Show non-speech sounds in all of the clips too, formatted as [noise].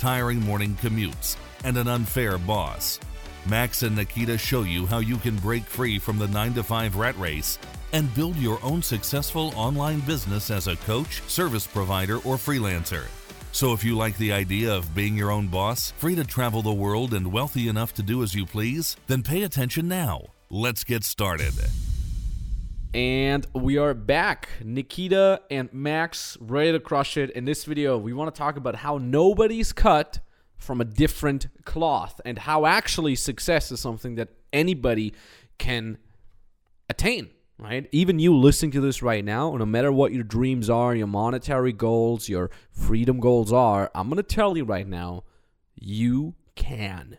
tiring morning commutes, and an unfair boss? Max and Nikita show you how you can break free from the 9 to 5 rat race and build your own successful online business as a coach, service provider, or freelancer. So, if you like the idea of being your own boss, free to travel the world, and wealthy enough to do as you please, then pay attention now. Let's get started. And we are back. Nikita and Max ready to crush it. In this video, we want to talk about how nobody's cut from a different cloth and how actually success is something that anybody can attain, right? Even you listening to this right now, no matter what your dreams are, your monetary goals, your freedom goals are, I'm going to tell you right now, you can.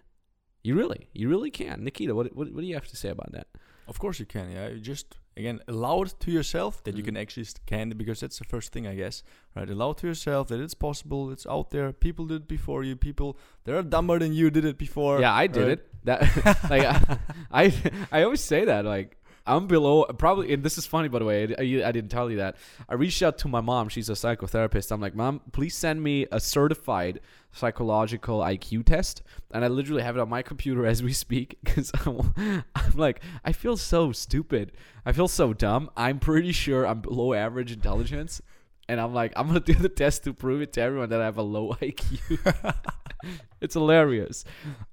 You really, you really can. Nikita, what, what, what do you have to say about that? Of course you can. Yeah, you just again allow it to yourself that you Mhm. can actually st- can because that's the first thing I guess. Right, allow it to yourself that it's possible. It's out there. People did it before you. People that are dumber than you did it before. Yeah, I did right? it. That [laughs] like I, I I always say that like I'm below probably and this is funny by the way. I, I didn't tell you that. I reached out to my mom. She's a psychotherapist. I'm like, "Mom, please send me a certified psychological IQ test." And I literally have it on my computer as we speak [laughs] cuz I'm, I'm like, I feel so stupid. I feel so dumb. I'm pretty sure I'm below average intelligence. And I'm like, I'm gonna do the test to prove it to everyone that I have a low IQ. [laughs] it's hilarious.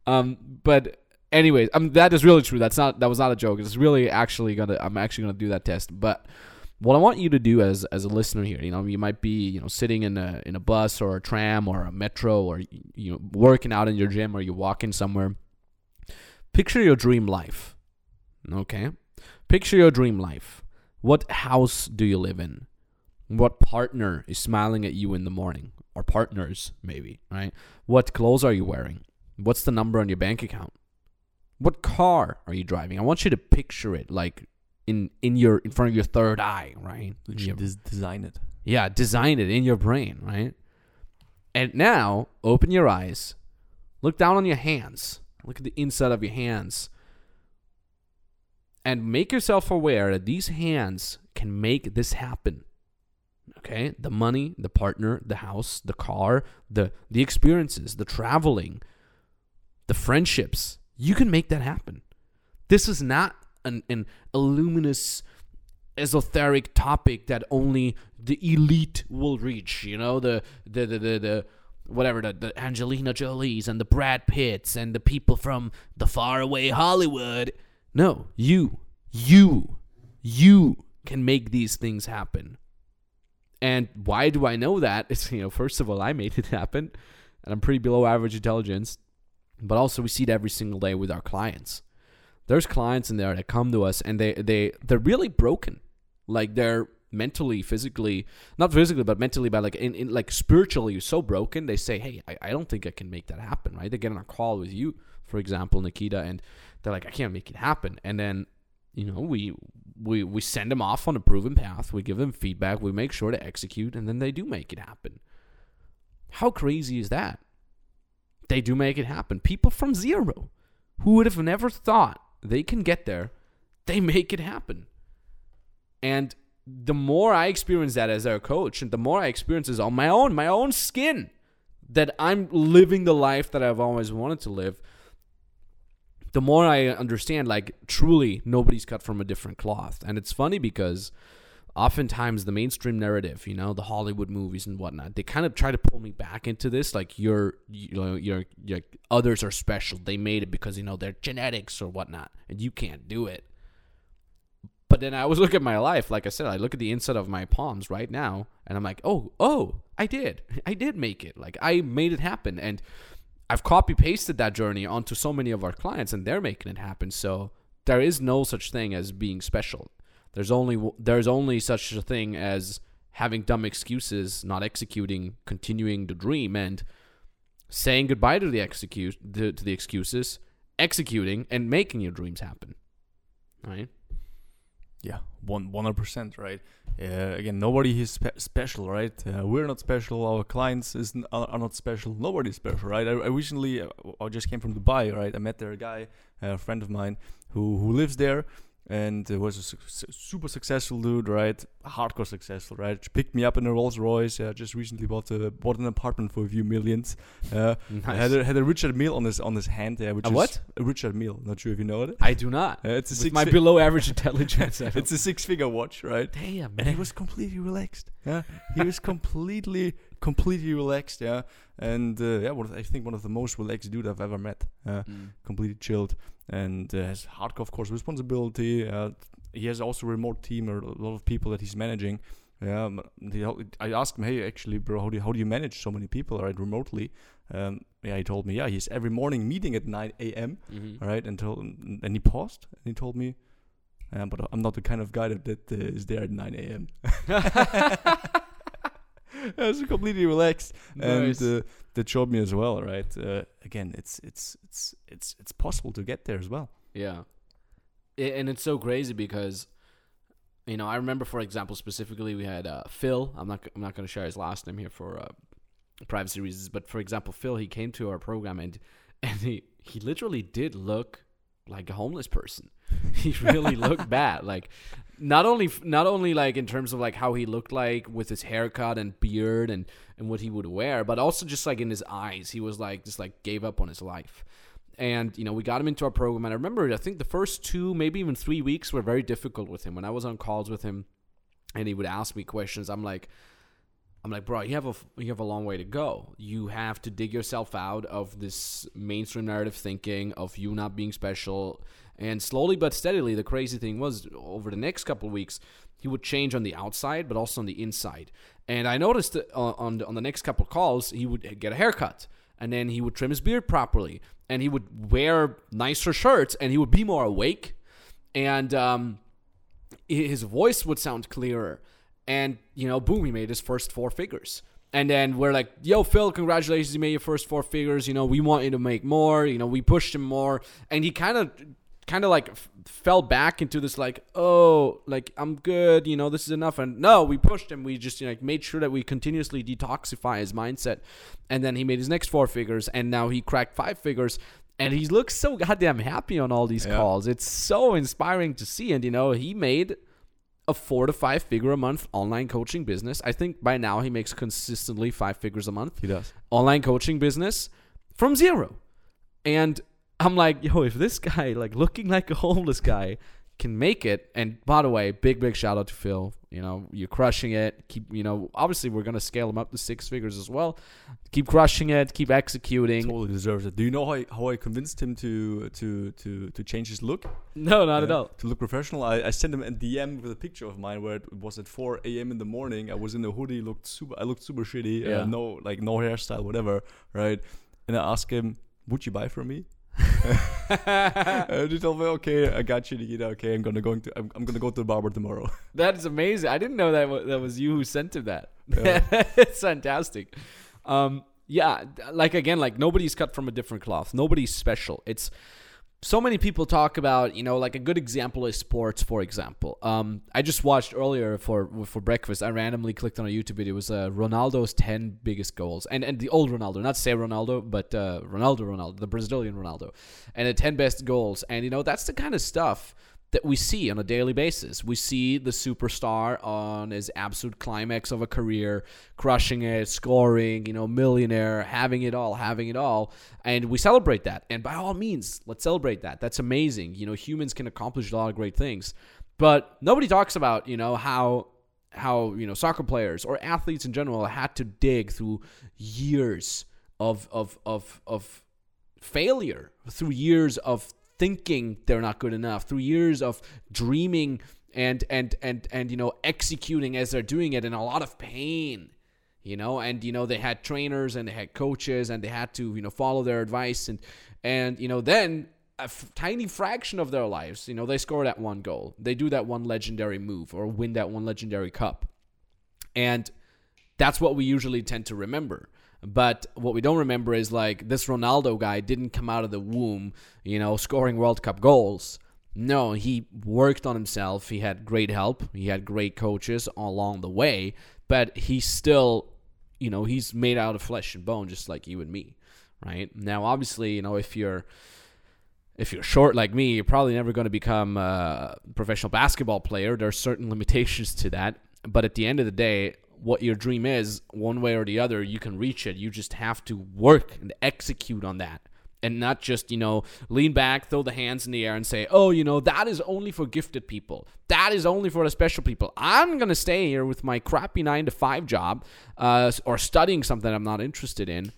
Um, but anyways, um, that is really true. That's not that was not a joke. It's really actually gonna. I'm actually gonna do that test. But what I want you to do as as a listener here, you know, you might be you know sitting in a in a bus or a tram or a metro or you know working out in your gym or you're walking somewhere. Picture your dream life. Okay, picture your dream life. What house do you live in? What partner is smiling at you in the morning? Or partners, maybe, right? What clothes are you wearing? What's the number on your bank account? What car are you driving? I want you to picture it like in in your in front of your third eye, right? You should your- des- design it. yeah, design it in your brain, right? And now open your eyes, look down on your hands, look at the inside of your hands, and make yourself aware that these hands can make this happen. Okay? The money, the partner, the house, the car, the the experiences, the traveling, the friendships. You can make that happen. This is not an, an illuminous esoteric topic that only the elite will reach. You know, the the the the, the whatever the, the Angelina Jolies and the Brad Pitts and the people from the faraway Hollywood. No, you, you, you can make these things happen. And why do I know that? [laughs] It's you know, first of all, I made it happen, and I'm pretty below average intelligence. But also, we see it every single day with our clients. There's clients in there that come to us and they they they're really broken, like they're mentally, physically, not physically, but mentally, but like in, in like spiritually so broken. They say, "Hey, I, I don't think I can make that happen." Right? They get on a call with you, for example, Nikita, and they're like, "I can't make it happen." And then you know we we we send them off on a proven path. We give them feedback. We make sure to execute, and then they do make it happen. How crazy is that? They do make it happen. People from zero, who would have never thought they can get there, they make it happen. And the more I experience that as their coach, and the more I experience this on my own, my own skin, that I'm living the life that I've always wanted to live, the more I understand, like, truly nobody's cut from a different cloth. And it's funny because oftentimes the mainstream narrative, you know, the Hollywood movies and whatnot, they kind of try to pull me back into this. Like, you're, you know, you're, you're, others are special. They made it because, you know, their genetics or whatnot, and you can't do it. But then I always [laughs] look at my life, like I said, I look at the inside of my palms right now, and I'm like, oh, oh, I did. [laughs] I did make it. Like, I made it happen. And I've copy pasted that journey onto so many of our clients, and they're making it happen. So there is no such thing as being special. There's only there's only such a thing as having dumb excuses, not executing, continuing the dream, and saying goodbye to the execute to, to the excuses, executing and making your dreams happen. Right? Yeah, one one hundred percent, right? Uh, again, nobody is spe- special, right? Uh, we're not special. Our clients is are not special. Nobody's special, right? I, I recently, uh, I just came from Dubai, right? I met there a guy, a friend of mine, who who lives there, and uh, was a su- su- super successful dude, right? Hardcore successful, right? She Picked me up in a Rolls Royce. Uh, just recently bought a bought an apartment for a few millions. Uh, [laughs] Nice. Had a, had a Richard Mille on his on his hand there, which A is what? a Richard Mille. Not sure if you know it. I do not. Uh, it's a With six my fi- below average intelligence. [laughs] It's a six figure watch, right? Damn, And he was completely relaxed. [laughs] Yeah, he was completely, completely relaxed. Yeah, and uh, yeah, of, I think one of the most relaxed dude I've ever met. Yeah, Mm. completely chilled and uh, has hardcore, of course, responsibility. Uh, he has also a remote team or a lot of people that he's managing. Yeah, he, I asked him, hey, actually, bro, how do you, how do you manage so many people, right, remotely? Um, yeah, he told me, yeah, he's every morning meeting at 9 a.m. Mhm. All right, and told, and he paused and he told me, uh, but I'm not the kind of guy that, that uh, is there at 9 a.m. [laughs] [laughs] [laughs] I was completely relaxed, Nice. and uh, that showed me as well, right? Uh, again, it's it's it's it's it's possible to get there as well. Yeah. I- and it's so crazy because you know, I remember for example specifically we had uh, Phil, I'm not I'm not going to share his last name here for uh, privacy reasons, but for example Phil he came to our program and and he he literally did look like a homeless person. [laughs] he really looked bad. Like not only not only like in terms of like how he looked like with his haircut and beard and and what he would wear, but also just like in his eyes. He was like just like gave up on his life and you know we got him into our program and i remember i think the first two maybe even three weeks were very difficult with him when i was on calls with him and he would ask me questions i'm like i'm like bro you have a you have a long way to go. You have to dig yourself out of this mainstream narrative thinking of you not being special. And slowly but steadily the crazy thing was over the next couple weeks he would change on the outside but also on the inside. And i noticed that on on the, on the next couple calls he would get a haircut and then he would trim his beard properly and he would wear nicer shirts and he would be more awake. And um, his voice would sound clearer and you know boom he made his first four figures. And then we're like yo phil congratulations you made your first four figures. You know we want you to make more. You know we pushed him more. And he kind of kind of like f- fell back into this like oh like i'm good you know this is enough. And no we pushed him. We just you know, like made sure that we continuously detoxify his mindset. And then he made his next four figures and now he cracked five figures. And he looks so goddamn happy on all these Yeah. calls. It's so inspiring to see. And you know he made a four to five figure a month online coaching business i think by now he makes consistently five figures a month He does. online coaching business from zero. And I'm like, yo, if this guy, like looking like a homeless guy, can make it, and by the way, big, big shout out to Phil. You know, you're crushing it. Keep, you know, obviously we're gonna scale him up to six figures as well. Keep crushing it. Keep executing. Totally deserves it. Do you know how I, how I convinced him to to to to change his look? No, not at all. To look professional, I, I sent him a DM with a picture of mine where it was at 4 a.m. in the morning. I was in a hoodie, looked super. I looked super shitty. Yeah. Uh, no, like no hairstyle, whatever. Right? And I asked him, "Would you buy from me?" [laughs] and he told me, "Okay, I got you, Nikita. Okay, I'm gonna going to I'm, I'm gonna go to the barber tomorrow." [laughs] That is amazing. I didn't know that wa- that was you who sent him that. Yeah. [laughs] it's fantastic. Um, yeah, like again, like nobody's cut from a different cloth. Nobody's special. It's so many people talk about, you know, like a good example is sports, for example. Um, I just watched earlier for for breakfast. I randomly clicked on a YouTube video. It was uh, Ronaldo's ten biggest goals, and and the old Ronaldo, not say Ronaldo, but uh, Ronaldo, Ronaldo, the Brazilian Ronaldo, and the ten best goals. And you know, that's the kind of stuff that we see on a daily basis. We see the superstar on his absolute climax of a career, crushing it, scoring, you know, millionaire, having it all, having it all, and we celebrate that. And by all means, let's celebrate that. That's amazing. You know, humans can accomplish a lot of great things. But nobody talks about, you know, how how, you know, soccer players or athletes in general had to dig through years of of of of failure through years of thinking they're not good enough through years of dreaming and and and and you know executing as they're doing it in a lot of pain you know and you know they had trainers and they had coaches and they had to you know follow their advice and and you know then a f- tiny fraction of their lives you know they score that one goal. They do that one legendary move or win that one legendary cup. And that's what we usually tend to remember But what we don't remember is like this Ronaldo guy didn't come out of the womb, you know, scoring World Cup goals. No, he worked on himself. He had great help. He had great coaches along the way, but he's still, you know, he's made out of flesh and bone just like you and me, right? Now, obviously, you know, if you're if you're short like me, you're probably never going to become a professional basketball player. There are certain limitations to that. But at the end of the day, what your dream is, one way or the other, you can reach it. You just have to work and execute on that. And not just, you know, lean back, throw the hands in the air and say, oh, you know, that is only for gifted people. That is only for the special people. I'm going to stay here with my crappy nine to five job uh, or studying something I'm not interested in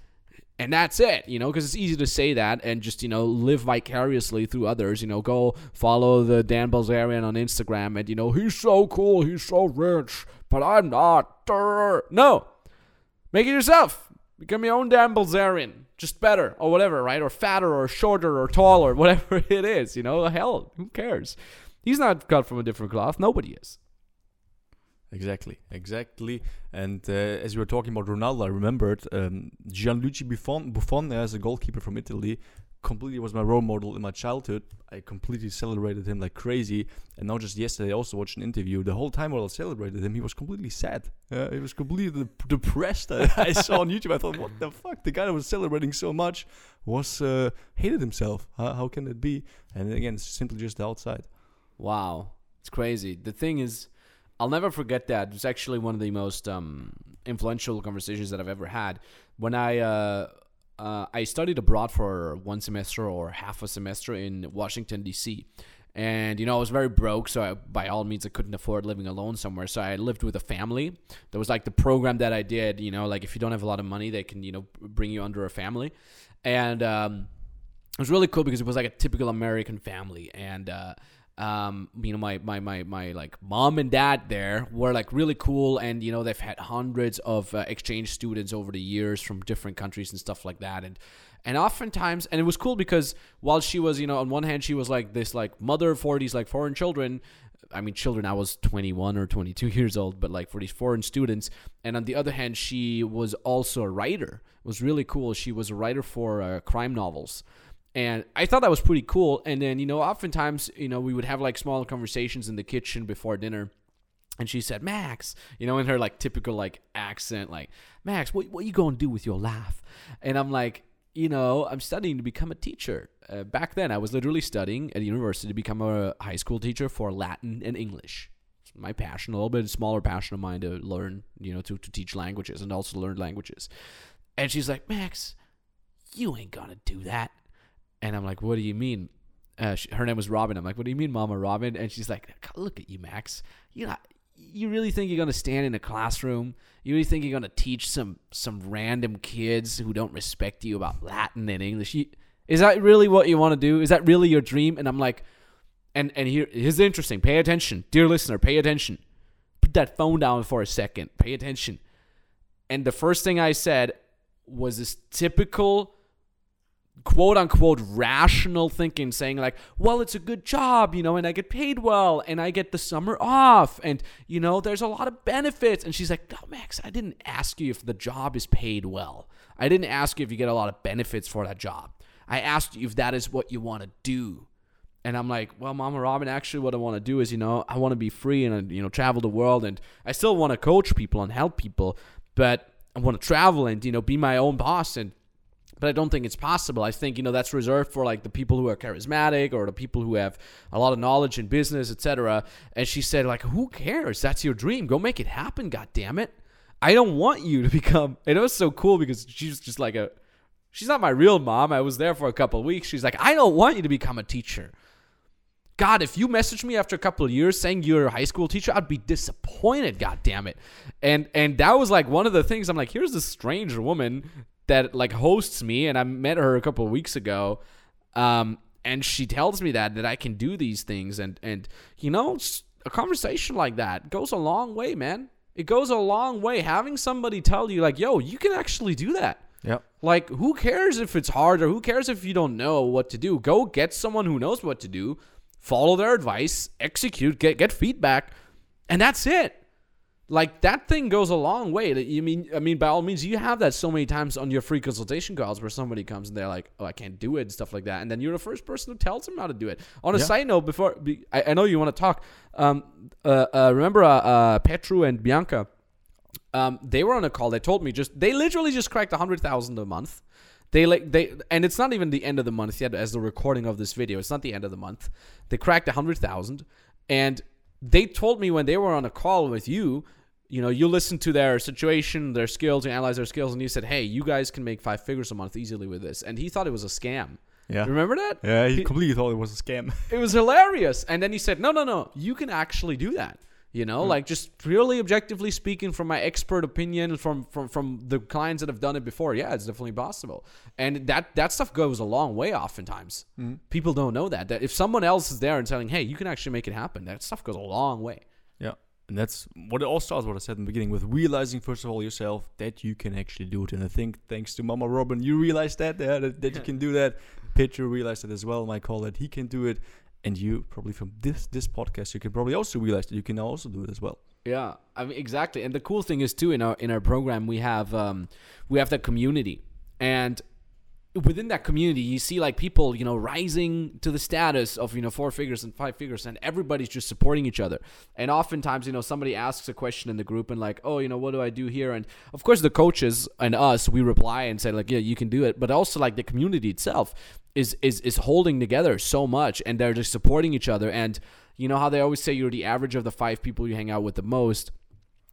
and that's it, you know, because it's easy to say that and just, you know, live vicariously through others. You know, go follow the Dan Bilzerian on Instagram and, you know, he's so cool, he's so rich, but I'm not. No. Make it yourself. Become your own damn Bilzerian. Just better or whatever, right? Or fatter or shorter or taller, [laughs] whatever it is, you know, hell, who cares? He's not cut from a different cloth. Nobody is. Exactly, exactly. And uh, as you were talking about Ronaldo, I remembered um, Gianluigi Buffon, Buffon as a goalkeeper from Italy, completely was my role model in my childhood. I completely celebrated him like crazy. And now, just yesterday, I also watched an interview. The whole time while I celebrated him, he was completely sad. Uh, he was completely de- depressed. I, I [laughs] saw on YouTube. I thought, what the fuck? The guy that was celebrating so much was uh, hated himself. How, how can it be? And again, it's simply just the outside. Wow, it's crazy. The thing is I'll never forget that. It's actually one of the most um, influential conversations that I've ever had. When I uh, uh, I studied abroad for one semester or half a semester in Washington D.C. And you know I was very broke, so I, by all means I couldn't afford living alone somewhere. So I lived with a family. There was like the program that I did. You know, like if you don't have a lot of money, they can you know bring you under a family, and um, it was really cool because it was like a typical American family, and uh, um, you know, my, my, my, my like mom and dad there were like really cool. And, you know, they've had hundreds of uh, exchange students over the years from different countries and stuff like that. And, and oftentimes, and it was cool because while she was, you know, on one hand, she was like this like mother for these like foreign children. I mean, children, I was 21 or 22 [laughs] years old, but like for these foreign students. And on the other hand, she was also a writer. It was really cool. She was a writer for uh, crime novels. And I thought that was pretty cool. And then, you know, oftentimes, you know, we would have like small conversations in the kitchen before dinner. And she said, Max, you know, in her like typical like accent, like, Max, what, what you to do with your life? And I'm like, you know, I'm studying to become a teacher. Uh, back then, I was literally studying at university to become a high school teacher for Latin and English. My passion, a little bit smaller passion of mine to learn, you know, to, to teach languages and also learn languages. And she's like, Max, you ain't gonna do that. And I'm like, what do you mean? Uh, she, her name was Robin. I'm like, what do you mean, Mama Robin? And she's like, look at you, Max. You know, you really think you're gonna stand in a classroom? You really think you're gonna teach some some random kids who don't respect you about Latin and English? You, is that really what you want to do? Is that really your dream? And I'm like, and and here here's interesting. Pay attention, dear listener. Pay attention. Put that phone down for a second. Pay attention. And the first thing I said was this typical quote unquote rational thinking saying like well it's a good job you know and i get paid well and i get the summer off and you know there's a lot of benefits. And she's like no max i didn't ask you if the job is paid well. I didn't ask you if you get a lot of benefits for that job. I asked you if that is what you want to do. And i'm like well mama robin actually what i want to do is you know i want to be free and you know travel the world and i still want to coach people and help people but i want to travel and you know be my own boss and but I don't think it's possible. I think you know that's reserved for like the people who are charismatic or the people who have a lot of knowledge in business, etc. And she said like, "Who cares? That's your dream. Go make it happen. God damn it! I don't want you to [laughs] become." And it was so cool because she's just like a, she's not my real mom. I was there for a couple of weeks. She's like, "I don't want you to become a teacher." God, if you messaged me after a couple of years saying you're a high school teacher, I'd be disappointed. God damn it. And and that was like one of the things I'm like, here's this strange woman that like hosts me, and I met her a couple of weeks ago. Um, and she tells me that that I can do these things, and and you know, a conversation like that goes a long way, man. It goes a long way. Having somebody tell you like, "Yo, you can actually do that." Yeah. Like, who cares if it's hard or who cares if you don't know what to do? Go get someone who knows what to do, follow their advice, execute, get get feedback, and that's it. Like that thing goes a long way. You mean I mean by all means you have that so many times on your free consultation calls where somebody comes and they're like, "Oh, I can't do it" and stuff like that, and then you're the first person who tells them how to do it. On a Yeah. side note, before be- I, I know you want to talk. Um, uh, uh, remember uh, uh, Petru and Bianca? Um, they were on a call. They told me just they literally just cracked a hundred thousand a month. They like they and it's not even the end of the month yet. As the recording of this video, it's not the end of the month. They cracked a hundred thousand, and they told me when they were on a call with you, you know, you listen to their situation, their skills, you analyze their skills, and you said, "Hey, you guys can make five figures a month easily with this." And he thought it was a scam. Yeah. Remember that? Yeah, he He- completely thought it was a scam. [laughs] It was hilarious. And then he said, "No, no, no. You can actually do that." You know, hmm. like just purely objectively speaking, from my expert opinion, from from from the clients that have done it before, yeah, it's definitely possible. And that that stuff goes a long way. Oftentimes, hmm. people don't know that. That if someone else is there and telling, "Hey, you can actually make it happen," that stuff goes a long way. And that's what it all starts, what I said in the beginning, with realizing, first of all, yourself that you can actually do it. And I think thanks to Mama Robin, you realized that, that, that you can do that. Pitcher realized it as well, my call that he can do it. And you, probably from this this podcast, you can probably also realize that you can also do it as well. Yeah, I mean exactly. And the cool thing is too in our in our program we have um, we have that community, and within that community you see like people you know rising to the status of you know four figures and five figures, and everybody's just supporting each other. And oftentimes you know somebody asks a question in the group and like oh you know what do I do here? And of course the coaches and us we reply and say like yeah you can do it, but also like the community itself is is is holding together so much, and they're just supporting each other and. You know how they always say you're the average of the five people you hang out with the most.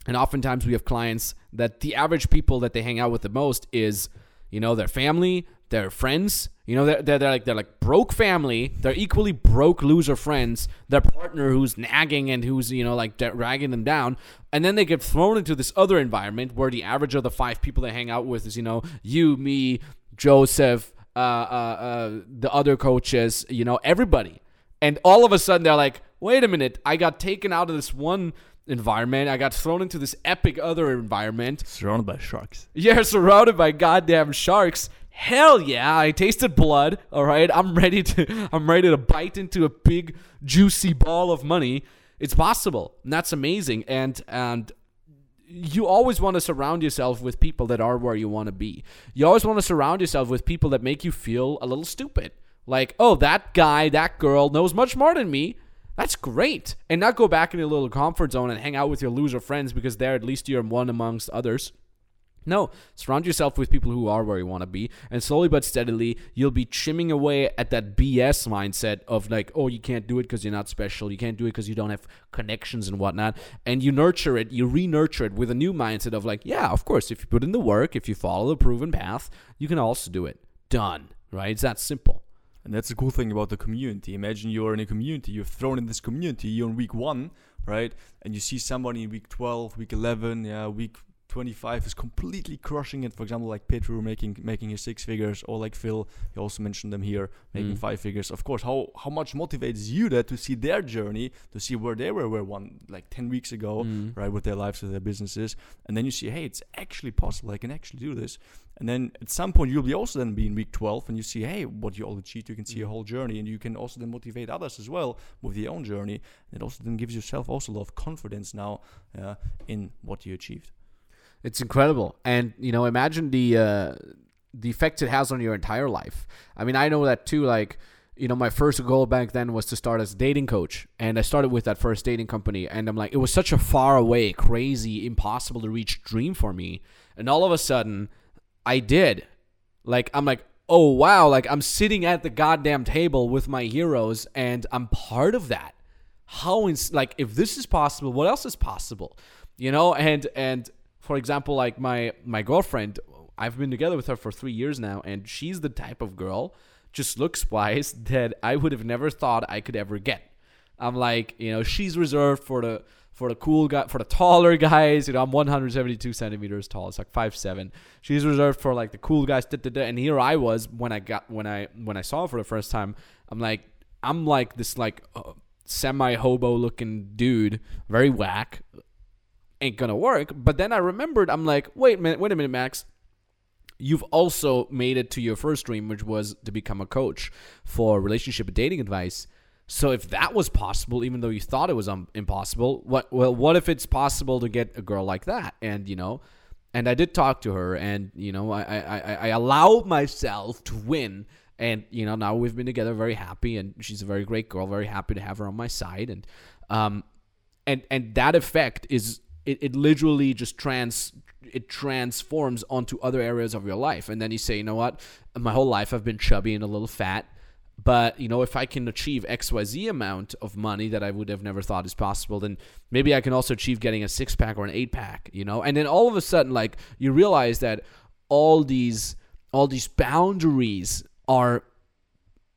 And oftentimes we have clients that the average people that they hang out with the most is, you know, their family, their friends. You know, they're, they're, they're like they're like broke family. They're equally broke loser friends. Their partner who's nagging and who's you know like dragging them down, and then they get thrown into this other environment where the average of the five people they hang out with is you know you, me, Joseph, uh, uh, uh, the other coaches, you know, everybody. And all of a sudden they're like, wait a minute, I got taken out of this one environment. I got thrown into this epic other environment. Surrounded by sharks. Yeah, [laughs] surrounded by goddamn sharks. Hell yeah, I tasted blood. All right, I'm ready to [laughs] I'm ready to bite into a big juicy ball of money. It's possible. And that's amazing. And and you always want to surround yourself with people that are where you want to be. You always want to surround yourself with people that make you feel a little stupid. Like, oh, that guy, that girl knows much more than me. That's great. And not go back in your little comfort zone and hang out with your loser friends because there at least you're one amongst others. No, surround yourself with people who are where you want to be, and slowly but steadily, you'll be chimming away at that BS mindset of like, oh, you can't do it because you're not special, you can't do it because you don't have connections and whatnot. And you nurture it, you re nurture it with a new mindset of like, yeah, of course, if you put in the work, if you follow the proven path, you can also do it. Done, right? It's that simple. And that's the cool thing about the community. Imagine you're in a community, you're thrown in this community, you're in week one, right? And you see somebody in week 12, week 11, yeah, week 25 is completely crushing it. For example, like Petru making making his six figures, or like Phil, he also mentioned them here, making Mm. five figures. Of course, how how much motivates you that to see their journey, to see where they were, were one like 10 weeks ago, Mm. right, with their lives, with their businesses, and then you see, hey, it's actually possible. I can actually do this. And then at some point, you'll be also then be in week 12, and you see, hey, what you all achieved. You can see a whole journey, and you can also then motivate others as well with your own journey. And it also then gives yourself also a lot of confidence now uh, in what you achieved. It's incredible, and you know, imagine the uh, the effect it has on your entire life. I mean, I know that too. Like, you know, my first goal back then was to start as a dating coach, and I started with that first dating company, and I'm like, it was such a far away, crazy, impossible to reach dream for me, and all of a sudden, I did. Like, I'm like, oh wow, like I'm sitting at the goddamn table with my heroes, and I'm part of that. How ins- like if this is possible, what else is possible? You know, and and for example, like my my girlfriend, I've been together with her for three years now, and she's the type of girl, just looks wise, [laughs] that I would have never thought I could ever get. I'm like, you know, she's reserved for the for the cool guy, for the taller guys. You know, I'm 172 centimeters tall. It's like five seven. She's reserved for like the cool guys. Da, da, da. And here I was when I got when I when I saw her for the first time. I'm like, I'm like this like uh, semi hobo looking dude, very whack. Ain't gonna work. But then I remembered. I'm like, wait a minute, wait a minute, Max you've also made it to your first dream, which was to become a coach for relationship and dating advice. So if that was possible, even though you thought it was um, impossible, what well, what if it's possible to get a girl like that? And you know, and I did talk to her, and you know, I I, I, allowed myself to win, and you know, now we've been together, very happy, and she's a very great girl, very happy to have her on my side, and um, and and that effect is it, it literally just trans it transforms onto other areas of your life, and then you say, you know what, my whole life I've been chubby and a little fat but you know if i can achieve xyz amount of money that i would have never thought is possible then maybe i can also achieve getting a six pack or an eight pack you know? And then all of a sudden like you realize that all these all these boundaries are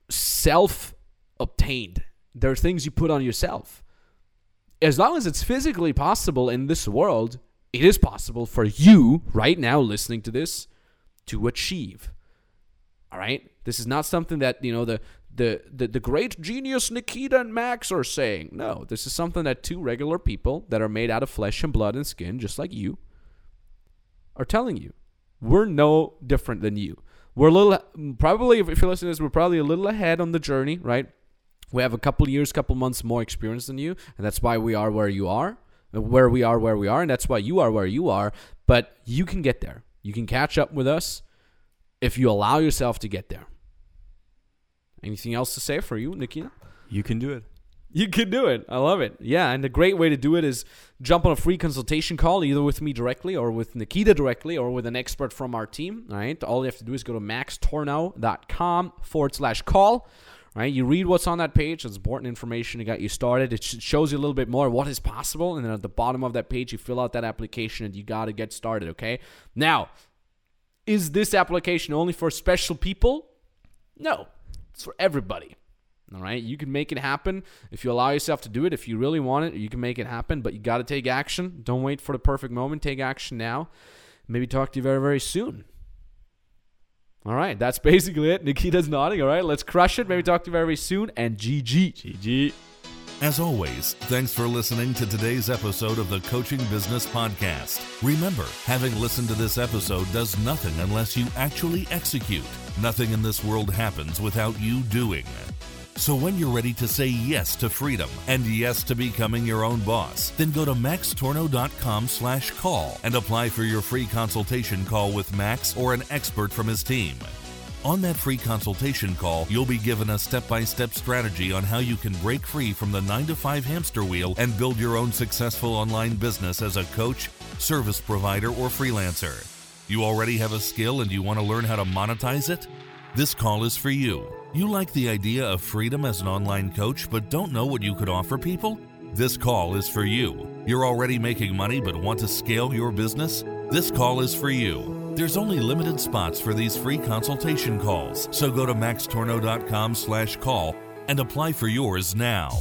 self obtained they're things you put on yourself as long as it's physically possible in this world it is possible for you right now listening to this to achieve all right this is not something that you know the the the, the great genius Nikita and Max are saying. No, this is something that two regular people that are made out of flesh and blood and skin, just like you, are telling you. We're no different than you. We're a little probably if you're listening to this, we're probably a little ahead on the journey, right? We have a couple years, couple months more experience than you, and that's why we are where you are, where we are where we are, and that's why you are where you are. But you can get there. You can catch up with us if you allow yourself to get there. Anything else to say for you, Nikita? You can do it. You can do it. I love it. Yeah, and the great way to do it is jump on a free consultation call, either with me directly or with Nikita directly or with an expert from our team. All right. All you have to do is go to maxtornow.com forward slash call. Right. You read what's on that page. It's important information to get you started. It shows you a little bit more what is possible. And then at the bottom of that page, you fill out that application and you got to get started. Okay. Now, is this application only for special people? No, it's for everybody. All right, you can make it happen if you allow yourself to do it. If you really want it, you can make it happen, but you got to take action. Don't wait for the perfect moment. Take action now. Maybe talk to you very, very soon. All right, that's basically it. Nikita's nodding. All right, let's crush it. Maybe talk to you very, soon. And GG. GG. As always, thanks for listening to today's episode of the Coaching Business Podcast. Remember, having listened to this episode does nothing unless you actually execute. Nothing in this world happens without you doing. So when you're ready to say yes to freedom and yes to becoming your own boss, then go to maxtornow.com slash call and apply for your free consultation call with Max or an expert from his team. On that free consultation call, you'll be given a step by step strategy on how you can break free from the 9 to 5 hamster wheel and build your own successful online business as a coach, service provider, or freelancer. You already have a skill and you want to learn how to monetize it? This call is for you. You like the idea of freedom as an online coach but don't know what you could offer people? This call is for you. You're already making money but want to scale your business? This call is for you. There's only limited spots for these free consultation calls, so go to maxtornow.com slash call and apply for yours now.